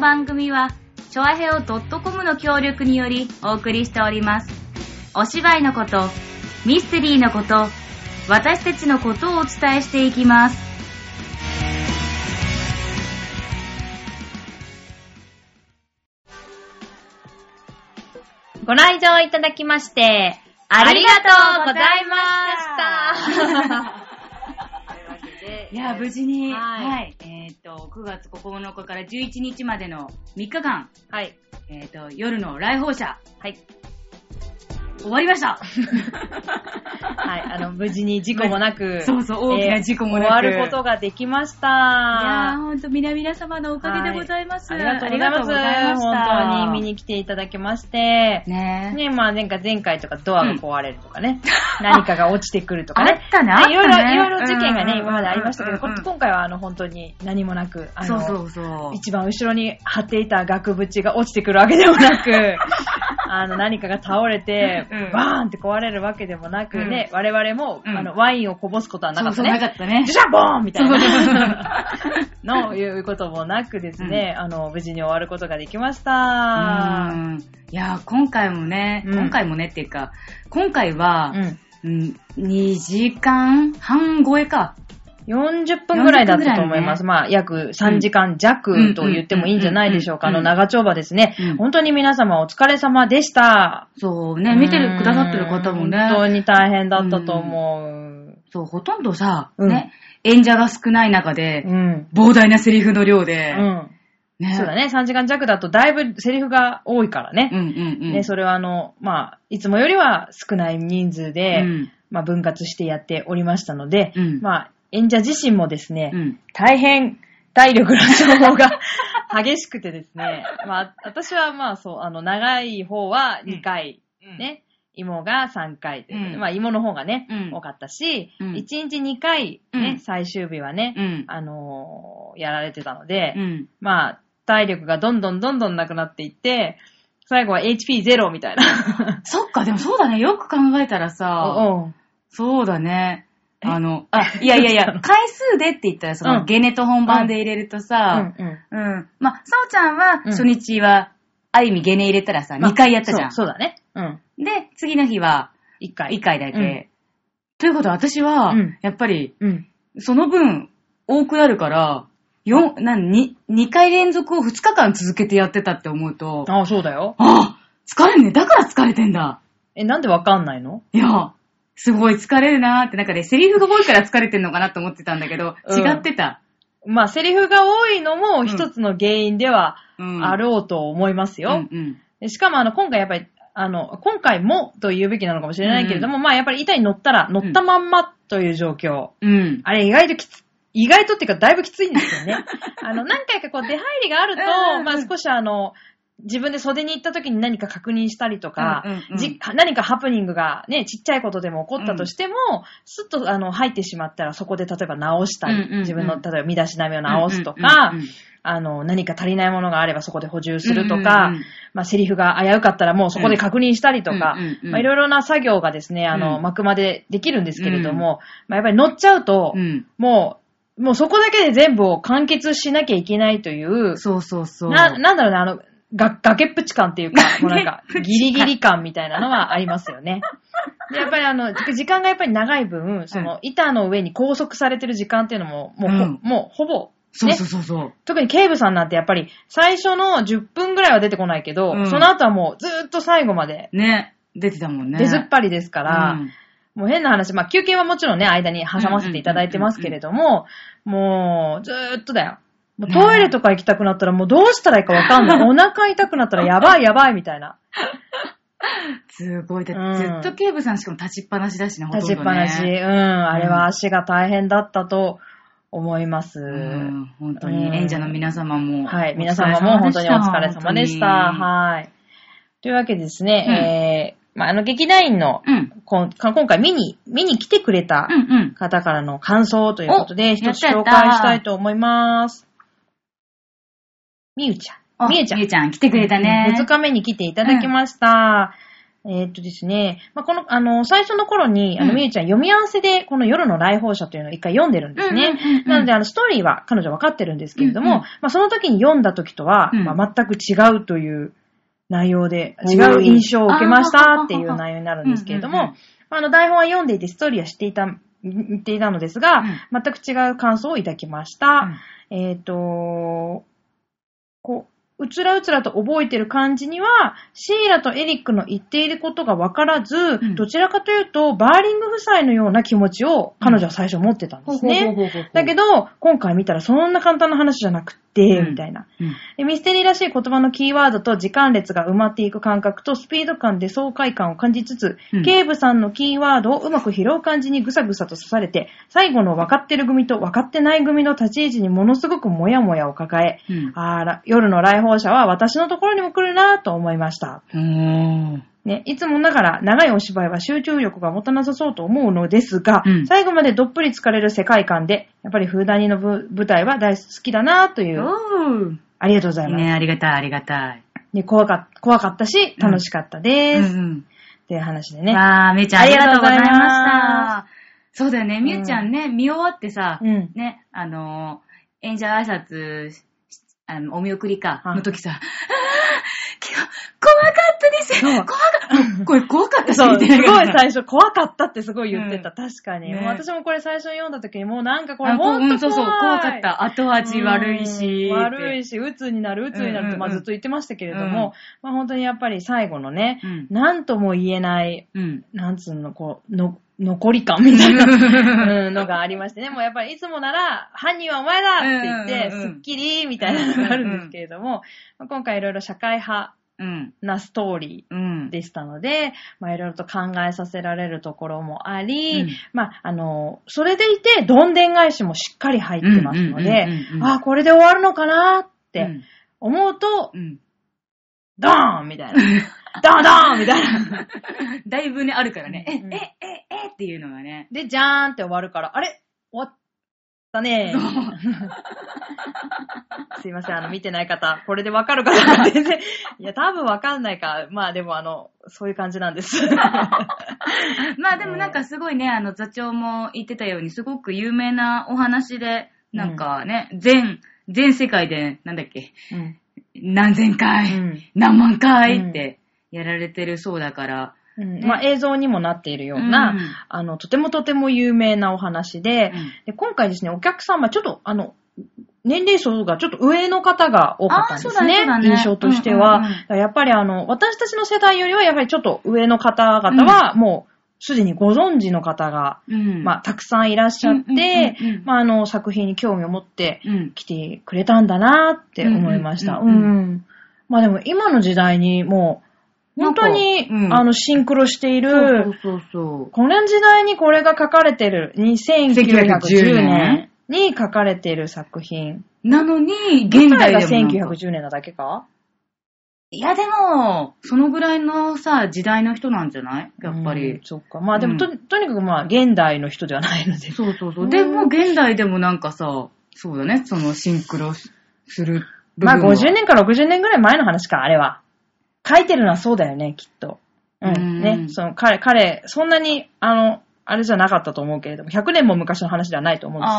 番組は、ちょあへお .com の協力によりお送りしております。お芝居のこと、ミステリーのこと、私たちのことをお伝えしていきます。ご来場いただきまして、ありがとうございますした。いや、無事に、は、はいいえっ、と、9月9日から11日までの3日間、はい。えっ、と、夜の来訪者、はい。終わりました はい。あの、無事に事故もなく、そうそう、大きな事故もなく。終わることができました。いやー、ほんと、皆々様のおかげでございます。ありがとうございます。本当に見に来ていただきまして。ねねまあ前回、前回とかドアが壊れるとかね、何かが落ちてくるとかあね。ったね、あったね。いろいろ、いろいろ事件がね、うん今までありましたけど、今回はあの、本当に何もなく、あの、そうそうそう。一番後ろに貼っていた額縁が落ちてくるわけでもなく、あの、何かが倒れて、うんバーンって壊れるわけでもなくね、我々も、うんあの、ワインをこぼすことはなかったそうそうなかね。ったねジ。ャボーンみたいな。の、いうこともなくですね、あの、無事に終わることができました。うんいやー、今回もね、うん今回もねっていうか、今回はう、ん。うん、2時間半超えか。40分ぐらいだったと思います。40まあ、約3時間弱と言ってもいいんじゃないでしょうか。あの、長丁場ですね。うん本当に皆様お疲れ様でした。そうね、見てるくださってる方もね。本当に大変だったと思う。そう、ほとんどさ、うんね、演者が少ない中で、うん。膨大なセリフの量で、うん。ねそうだね。3時間弱だとだいぶセリフが多いからね。うんうんうん。ね、それはあの、まあ、いつもよりは少ない人数で、うんまあ、分割してやっておりましたので、うんまあ、演者自身もですね、うん。大変体力の消耗が 激しくてですね、まあ、私はまあそう、あの、長い方は2回、うんね、芋が3回うんまあ、芋の方がね、うん多かったし、うん1日2回ね、うん最終日はね、うん。あのーやられてたので、うん。まあ、体力がどんどんどんどんなくなっていって、最後は HP0 みたいな。そっか、でもそうだね。よく考えたらさ、うんそうだね。あの、あ、いやいやいや、回数でって言ったら、その、うんゲネと本番で入れるとうさ、んうん。うん。まあ、さおちゃんは、うん初日は、ある意味ゲネ入れたらさ、2回やったじゃん。そうそうだね。うん。で、次の日は、1回。1回だけ。うんということは、私は、うんやっぱり、うん。その分、多くなるから、四、なん、に、2回連続を2日間続けてやってたって思うと、ああ、そうだよ。あ疲れんね。だから疲れてんだ。え、なんでわかんないの？いや、すごい疲れるなーって、なんかね、セリフが多いから疲れてんのかなと思ってたんだけど、うん違ってた。まあ、セリフが多いのも一つの原因ではうん。あろうと思いますよ。うんうん。でしかも、あの、今回やっぱり、あの、今回もと言うべきなのかもしれないけれども、まあ、やっぱり板に乗ったら乗ったまんまという状況。うん。あれ意外ときつ、意外とっていうかだいぶきついんですよね。あの、何回かこう出入りがあると、うんまあ少しあの、自分で袖に行った時に何か確認したりとか、うんうんうん。じ何かハプニングがね、ちっちゃいことでも起こったとしても、スッとあの入ってしまったらそこで例えば直したり、うんうんうん。自分の例えば身だしなみを直すとうんうんか、うんうん。あの、何か足りないものがあればそこで補充するとか、うんうんうん。まあセリフが危うかったらもうそこで確認したりとか、うんうんうんまあいろいろな作業がですね、あの、うん。幕までできるんですけれども、まあやっぱり乗っちゃうと、うん。もう、もうそこだけで全部を完結しなきゃいけないという、そうそうそう。な、なんだろうね、あの、が、崖っぷち感っていうか、もうなんか、ギリギリ感みたいなのはありますよね。でやっぱりあの、時間がやっぱり長い分、その、板の上に拘束されてる時間っていうのも、もうほ、うんもうほぼ、そうねそうそうそう。特に警部さんなんてやっぱり、最初の10分ぐらいは出てこないけど、うんその後はもうずーっと最後までね。出てたもんね。出ずっぱりですから、うんもう変な話、まあ休憩はもちろんね、間に挟ませていただいてますけれども、もうずーっとだよ。もうトイレとか行きたくなったらもうどうしたらいいかわかんない。お腹痛くなったらやばいやばいみたいな。すごい。だうんってずっと警部さんしかも立ちっぱなしだしね、ほとんど、ね。立ちっぱなし。うん。あれは足が大変だったと思います。うん。本当うんに演者の皆様も。はい。皆様も本当にお疲れ様でした。はい。というわけでですね、えー、まあ、あの劇団員の、うん。今回見に、見に来てくれたうんうん。方からの感想ということで、お一つ紹介したいと思います。みゆちゃん。みゆちゃん。みゆちゃん来てくれたね。2日目に来ていただきました。えーっとですね、まあ、この、あの、最初の頃に、あの、うんみゆちゃん読み合わせで、この夜の来訪者というのを一回読んでるんですね。うんうんうんうんなので、あの、ストーリーは彼女分かってるんですけれども、うんうんまあ、その時に読んだ時とは、うんまあ、全く違うという内容で、違う印象を受けましたっていう内容になるんですけれどうんうんうんも、まああの、台本は読んでいて、ストーリーは知っていた、言っていたのですが、全く違う感想をいただきました。えっ、と、こう、う、うつらうつらと覚えてる感じには、シーラとエリックの言っていることが分からず、ん。どちらかというと、バーリング夫妻のような気持ちを彼女は最初持ってたんですね。だけど、ど、今回見たらそんな簡単な話じゃなくて、うん。みたいな。うん。でミステリーらしい言葉のキーワードと時間列が埋まっていく感覚とスピード感で爽快感を感じつつ、うん。警部さんのキーワードをうまく拾う感じにぐさぐさと刺されて、最後の分かってる組と分かってない組の立ち位置にものすごくモヤモヤを抱え、うん。あら、夜の来訪者は私のところにも来るなと思いました。うーんね、いつもながら長いお芝居は集中力が持たなさそうと思うのですが、うん最後までどっぷり疲れる世界観で、やっぱりフーダニのぶ舞台は大好きだなという、ありがとうございます。ね、ありがたい、ありがたい。ね、怖か怖かったし、楽しかったうです。っんていう話でうん。ね。わあ、めいちゃんありがとうございました。そうだよね、みゆちゃんね、見終わってさ、うん。ね、あのー、演者挨拶し、あの、お見送りか、はい。の時さ、あー今日、怖かったです怖かった これ怖かったし、すごい最初怖かったってすごい言ってた。うん確かに、ねもう私もこれ最初読んだ時にもうなんかこれあほんと怖い。うんそうそう、怖かった。後味悪いし。うん悪いし。し、鬱になる、鬱になるって、まあずっと言ってましたけれども、まあ本当にやっぱり最後のね、うん。なんとも言えない、うん。なんつうの、こう、の、残り感みたいなうんのがありましてね。もうやっぱりいつもなら、犯人はお前だって言って、うんうんうんスッキリみたいなのがあるんですけれども、まあ今回いろいろ社会派うん。なストーリー、うん。でしたので、まあいろいろと考えさせられるところもあり、うんまああの、それでいて、どんでん返しもしっかり入ってますのでうんうんうんうん、ああ、これで終わるのかなってうん思うと、うん。ドーンみたいな。ドーンドーンみたいな。だいぶね、あるからね。え、うんえ、え、えっていうのがね。で、じゃーんって終わるから、あれ？終わったね。すいません、あの、見てない方、これでわかるかな 全然。いや、多分わかんないか。まあでも、あの、そういう感じなんです。まあでもなんかすごいね、あの座長も言ってたように、すごく有名なお話で、なんかね、全、全世界で、なんだっけ、うん。何千回、うん。何万回ってやられてるそうだから、うんねまあ映像にもなっているような、うんあの、とてもとても有名なお話で、うんで今回ですね、お客様、ちょっと、あの、年齢層がちょっと上の方が多かったんですねね印象としては。うんうんうんやっぱりあの、私たちの世代よりは、やはりちょっと上の方々は、もう、すでにご存知の方が、うん。まあ、たくさんいらっしゃって、うんうんうんうんまあ、あの、作品に興味を持ってうん。来てくれたんだなって思いました。ううんんうんうんん。まあでも、今の時代にもう、本当に、うんあの、シンクロしている、そうそうそうこの時代にこれが書かれてる、2910 1910年に書かれている作品。なのに、現代がでもなんか。1910年なだけか？いやでも、そのぐらいのさ、時代の人なんじゃない？やっぱうんり。そっか。まあでもと、とにかくまあ、現代の人ではないので。そうそうそうう。んでも、現代でもなんかさ、そうだね、そのシンクロする部まあ分は。50年から60年ぐらい前の話か、あれは。書いてるのはそうだよね、きっと。ううんん。ね。その彼、彼、そんなに、あの、あれじゃなかったと思うけれども、100年も昔の話ではないと思うんです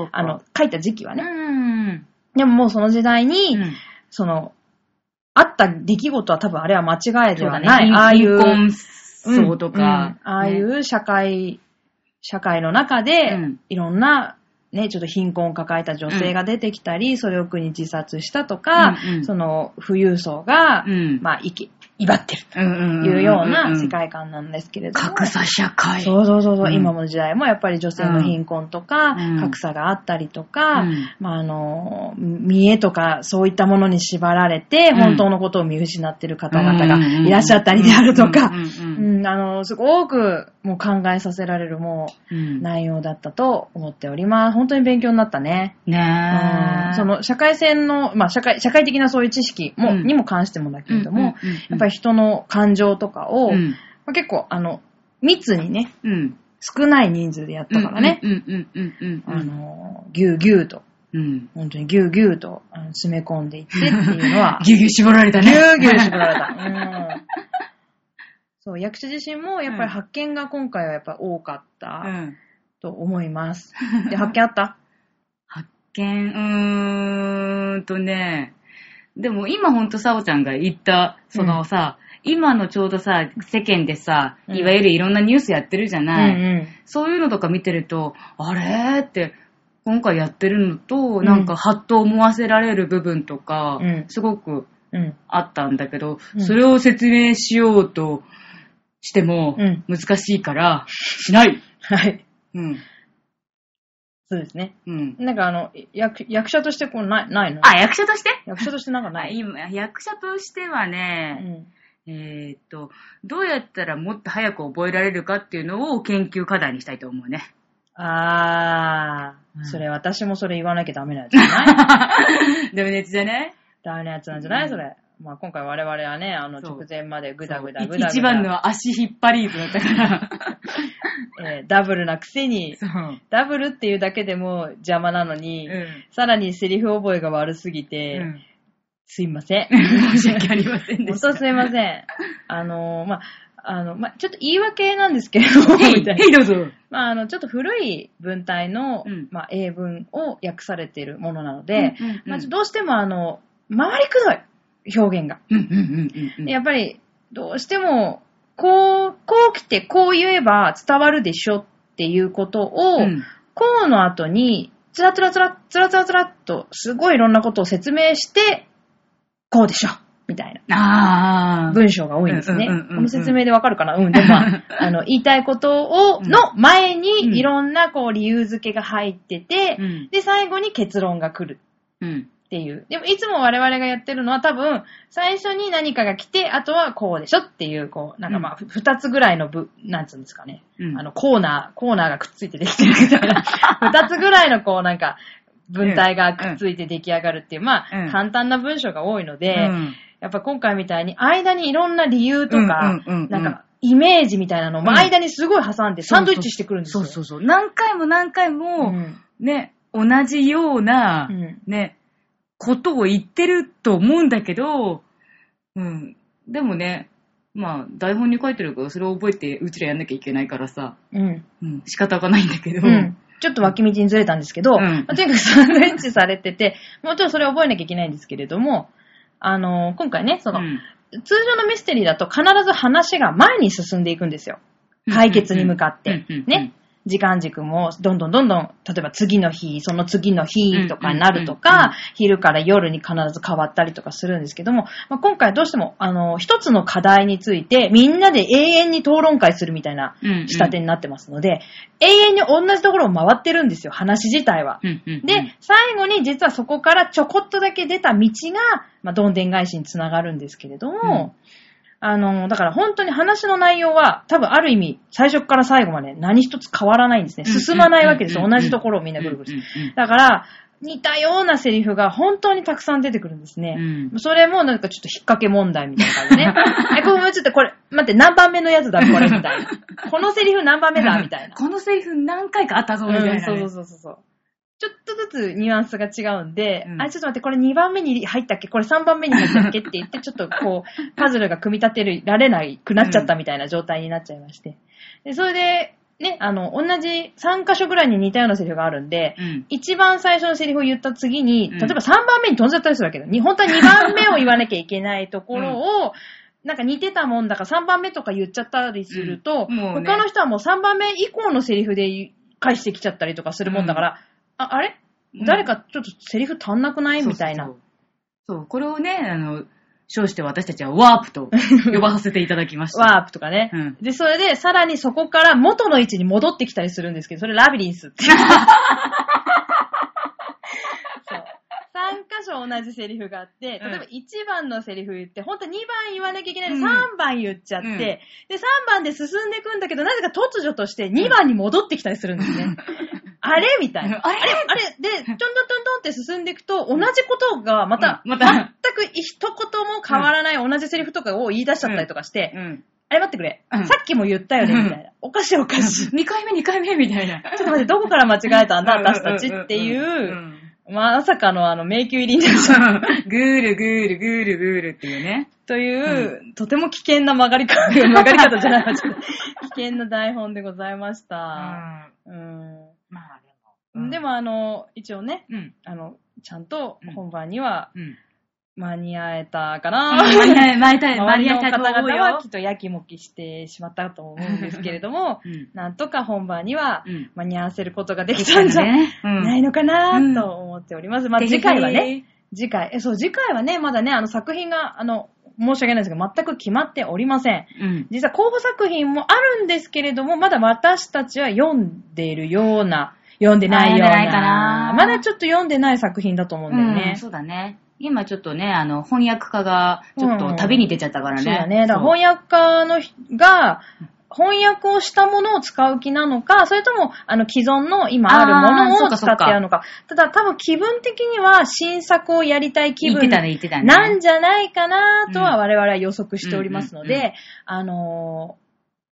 があの、書いた時期はうね。ん。でももうその時代に、うんその、あった出来事は多分あれは間違いで。はない。ああいう、貧困層とか。うんうんああいねう社会、社会の中で、うんいろんな、ね、ちょっと貧困を抱えた女性が出てきたり、それを苦に自殺したとか、うんうん。その富裕層が、うん。まあ、いき、威張ってるうんうんというような世ん界観なんですけれども。格差社会。そうそうそうそう、うん。今の時代もやっぱり女性の貧困とか、うん。格差があったりとか、うん。まああの、見栄とかそういったものに縛られて、うん。本当のことを見失っている方々がいらっしゃったりであるとかうん、あの、すごくもう考えさせられるもう内容だったと思っております。本当に勉強になったね。ねえ。うんその社会性の、まあ社会、社会的なそういう知識も、うんにも関してもだけれども、うんうんうんうんやっぱり人の感情とかを、うん。まあ、結構あの、密にね、うん。少ない人数でやったからね。あの、ぎゅうぎゅうと、うん。本当にぎゅうぎゅうと詰め込んでいってっていうのは、ぎゅうぎゅう絞られたね。ぎゅうぎゅう絞られた。うん。そう、役者自身もやっぱり発見が今回はやっぱ多かっうたん。と思います。で、発見あった？発見、うーんとね、でも今ほんとさおちゃんが言った、そのさ、今のちょうどさ、世間でさ、うんいわゆるいろんなニュースやってるじゃうんない、うん。そういうのとか見てると、あれーって、今回やってるのと、んなんかハッと思わせられる部分とか、うんすごくうん。あったんだけど、うんそれを説明しようとしてもうん難しいから、しない。はい。うん。そうですね。うん。なんかあの、役役者としてこうない、ないの？あ、役者として？役者としてなんかない？今、役者としてはうね、ん。えーっと、どうやったらもっと早く覚えられるかっていうのを研究課題にしたいと思うね。あー、うんそれ私もそれ言わなきゃダメなやつじゃない？ダメなやつじゃねダメなやつなんじゃない？それ。まあ今回我々はね、あのそう直前までグダグダそうグダグダ。一番の足引っ張り図だったから。えーダブルなくせに、そう。ダブルっていうだけでも邪魔なのに、うん。さらにセリフ覚えが悪すぎて、うんすいません。申し訳ありませんでした。本当すいません。あのーまあ、あの、まあ、ちょっと言い訳なんですけれど みたいなどうぞ。まあ、あの、ちょっと古い文体の、うんまあ、英文を訳されているものなので、うんうんうんまあ、どうしてもあの、回りくどい表現が。やっぱり、どうしても、こう、こう来てこう言えば伝わるでしょっていうことを、うんこうの後に、つらつらつら、つらつらつらっと、すごいいろんなことを説明して、こうでしょみたいな。文章が多いんですね。この説明でわかるかな？うん、でもまあ、あの、言いたいことを、うんの前うんにいろんなこう理由付けが入ってて、うん。で、最後に結論が来るうん。っていう。でも、いつも我々がやってるのは多分、最初に何かが来て、あとはこうでしょっていう、こう、なんかまあ、ふ二つぐらいの部、なんつうんですかね。うんあの、コーナー、コーナーがくっついてできてるみたいな。二つぐらいのこう、なんか、文体がくっついて出来上がるっていう、まあ、うん簡単な文章が多いので、うんやっぱ今回みたいに間にいろんな理由とか、なんかイメージみたいなのもうん間にすごい挟んでサンドイッチしてくるんですよ。そうそうそう。何回も何回うも、んね、同じようなう、んね、ことを言ってると思うんだけど、うん。でもね、まあ、台本に書いてるから、それを覚えて、うちらやんなきゃいけないからさ、うん。うん、仕方がないんだけど、うん。ちょっと脇道にずれたんですけど、うんまあとにかくサンドイッチされてて、もちろんそれを覚えなきゃいけないんですけれども、あのー今回ね、その、うん通常のミステリーだと必ず話が前に進んでいくんですよ。解決に向かって。ね。時間軸もどんどんどんどん、例えば次の日、その次の日とかになるとか、うん。うんうん昼から夜に必ず変わったりとかするんですけども、まあ、今回どうしても、あの、一つの課題についてみんなで永遠に討論会するみたいなうんうん。仕立てになってますので、永遠に同じところを回ってるんですよ、話自体は。うんうんうん。で、最後に実はそこからちょこっとだけ出た道が、まあ、どんでん返しにつながるんですけれども、あの、だから本当に話の内容は多分ある意味最初から最後まで何一つ変わらないんですね。進まないわけですよ。同じところをみんなぐるぐる。だから、似たようなセリフが本当にたくさん出てくるんですね。うんそれもなんかちょっと引っ掛け問題みたいな感じでね。え、これちょっとこれ、待って、何番目のやつだ、これ、みたいな。このセリフ何番目だ、みたいな。このセリフ何回かあったぞ、みたいなね。うん、そうそうそうそう。ちょっとずつニュアンスが違うんで、うんあ、ちょっと待って、これ2番目に入ったっけ？これ3番目に入ったっけ？って言って、ちょっとこう、パズルが組み立てられないくなっちゃったみたいな状態になっちゃいまして。で、それで、ね、あの、同じ3箇所ぐらいに似たようなセリフがあるんで、うん。一番最初のセリフを言った次に、うん例えば3番目に飛んじゃったりするわけだ。に本当は2番目を言わなきゃいけないところを、なんか似てたもんだから3番目とか言っちゃったりすると、うんもうね他の人はもう3番目以降のセリフで返してきちゃったりとかするもんだから、あ、あれ？うん誰かちょっとセリフ足んなくない？みたいな。そうそうそう。そうこれをね、あの、称して私たちはワープと呼ばさせていただきました。ワープとかね。うんで、それで、さらにそこから元の位置に戻ってきたりするんですけど、それラビリンスっていう。そう。3箇所同じセリフがあって、例えばうん1番のセリフ言って、本当は2番言わなきゃいけないでうん3番言っちゃって、うんで、3番で進んでいくんだけど、なぜか突如として2番に戻ってきたりするんですね。あれ？みたいな。あれ？あれ？あれ？で、トントントントンって進んでいくと、同じことがまた、うんまた全く一言も変わらない同じセリフとかを言い出しちゃったりとかして、うん。あれ待ってくれ、うんさっきも言ったよね、うんみたいな。おかしいおかしい。2回目、2回目みたいな。ちょっと待って、どこから間違えたんだ、私たちっていう、まさかのあの、迷宮入りになっちゃう。ぐーるぐーるぐーるぐーるっていうね。という、とても危険な曲がり方、曲がり方じゃない、危険な台本でございましうた。ん。うん。まあでも。あの、一応ね、うん。あの、ちゃんと本番にはうん。間に合えたかな。間に合え、間に合え、間 周りのに合えた方々はきっ。とやきもきしてしまったと思うんですけれども、うん。なんとか本番にはうん。間に合わせることができたんじゃね。ないのかなと思っております。まあ次回はね、ね。次回、え、そう、次回はね、まだね、あの作品が、あの、申し訳ないですが、全く決まっておりません。うん。実は候補作品もあるんですけれども、まだ私たちは読んでいるような、読んでないような、あ読んでないかなまだちょっと読んでない作品だと思うんだよね。うんそうだね。今ちょっとね、あの、翻訳家が、ちょっと旅に出ちゃったからね。そうだね。だから翻訳家の人が、翻訳をしたものを使う気なのか、それとも、あの、既存の今あるものを使ってやるのか。ただ、多分気分的には新作をやりたい気分。なんじゃないかなとはうん我々は予測しておりますので、うんうんうんあの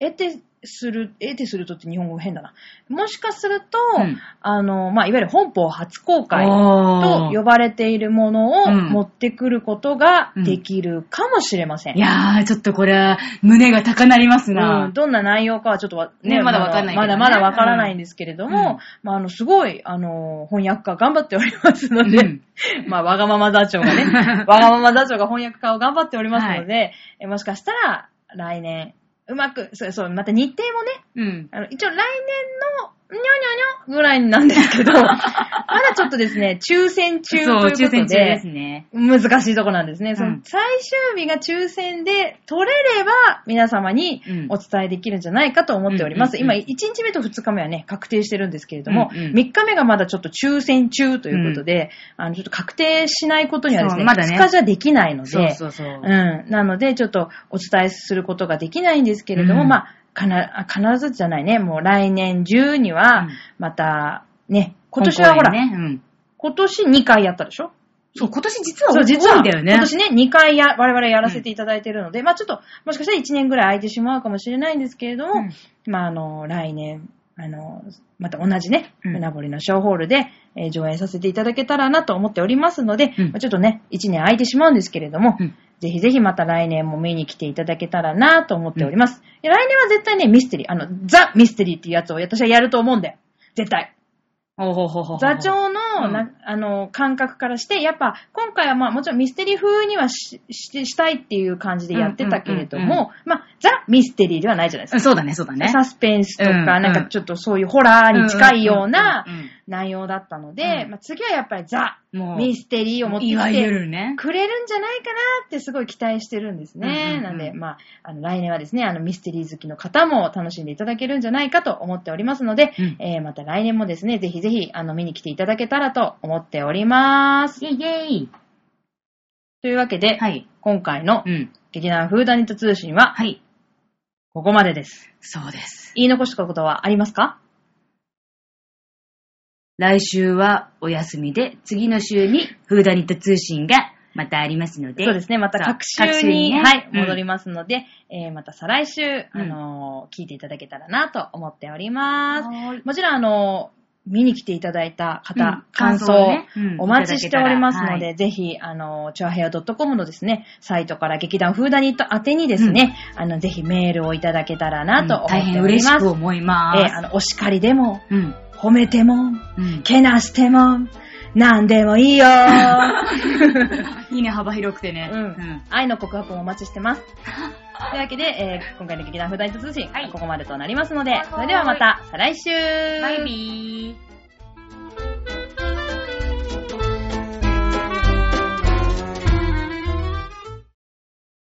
ー、得てする、得てするとって日本語変だな。もしかすると、うん。あのー、まあ、いわゆる本邦初公開と呼ばれているものをうん。持ってくることができるかもしれません。いやー、ちょっとこれは、胸が高鳴りますな。うん、どんな内容かはちょっとわねまだわかんないねまだまだわからないんですけれども、まあ、あの、すごい、あの、翻訳家頑張っておりますので、うん。まあ、わがまま座長がね、わがまま座長が翻訳家を頑張っておりますので、えもしかしたら、来年、うまく、そう、そう、また日程もね、うん。あの、一応来年の、にょにょにょぐらいなんですけど、まだちょっとですね、抽選中というそう、こと抽選中でですね。難しいとこなんですね。そうんの最終日が抽選で取れれば皆様にうんお伝えできるんじゃないかと思っております。うんうんうん今1日目と2日目はね、確定してるんですけれども、うんうん3日目がまだちょっと抽選中ということで、あの、ちょっと確定しないことにはですね、そうまだね2日じゃできないので、そうそうそう。うん。なので、ちょっとお伝えすることができないんですけれども、うんまあ、かな、あ必ずじゃないね、もう来年中にはうん、また、ね、今年はほら、ね。うん。今年2回やったでしょ？そう、今年実はそう、多実はいんだよね。今年ね、2回や、我々やらせていただいているので、まあちょっと、もしかしたら1年ぐらい空いてしまうかもしれないんですけれども、うんまああの、来年、あの、また同じね、うん船堀のショーホールで、えー上演させていただけたらなと思っておりますので、うんまあちょっとね、1年空いてしまうんですけれども、うんぜひぜひまた来年も見に来ていただけたらなと思っております。で来年は絶対ね、ミステリー、あの、ザ・ミステリーっていうやつを私はやると思うんだよ。絶対。ほうほうほうほう座長の、うんなあの、感覚からして、やっぱ、今回はまあもちろんミステリー風にはしししたいっていう感じでやってたけれども、うんうんうんまあ、ザ・ミステリーではないじゃないですか。うんそうだね、そうだね。サスペンスとか、うんうんなんかちょっとそういうホラーに近いようなうんうんうん内容だったので、うんまあ、次はやっぱりザ・もう、ミステリーを持ってきて。くれるんじゃないかなってすごい期待してるんですね。うんうんうんなんで、まあ、あの、来年はですね、あの、ミステリー好きの方も楽しんでいただけるんじゃないかと思っておりますので、うんえーまた来年もですね、ぜひぜひ、あの、見に来ていただけたらと思っております。イェイイェイ。というわけで、はい。今回のうん。劇団フーダニット通信は、はい。ここまでです。そうです。言い残したことはありますか？来週はお休みで、次の週にフーダニット通信がまたありますので。そうですね、また各週に、ね。はい、うん。戻りますので、えーまた再来週、うん。あのー聞いていただけたらなと思っております。はーい。もちろん、あのー見に来ていただいた方、うん。感想、お待ちしておりますので、いただけたら。ぜひ、あのー、チョアヘア .com のですね、サイトから劇団フーダニット宛てにですね、あの、ぜひメールをいただけたらなと思って大変おります。嬉しく思いまえーす。あの、お叱りでも、うん。褒めても、うん。けなしても、なんでもいいよ いいね、幅広くてね。うん愛の告白もお待ちしてます。というわけで、えー今回の劇団フーダニット通信、はいここまでとなりますのではい、それではまた、再来週バイビー。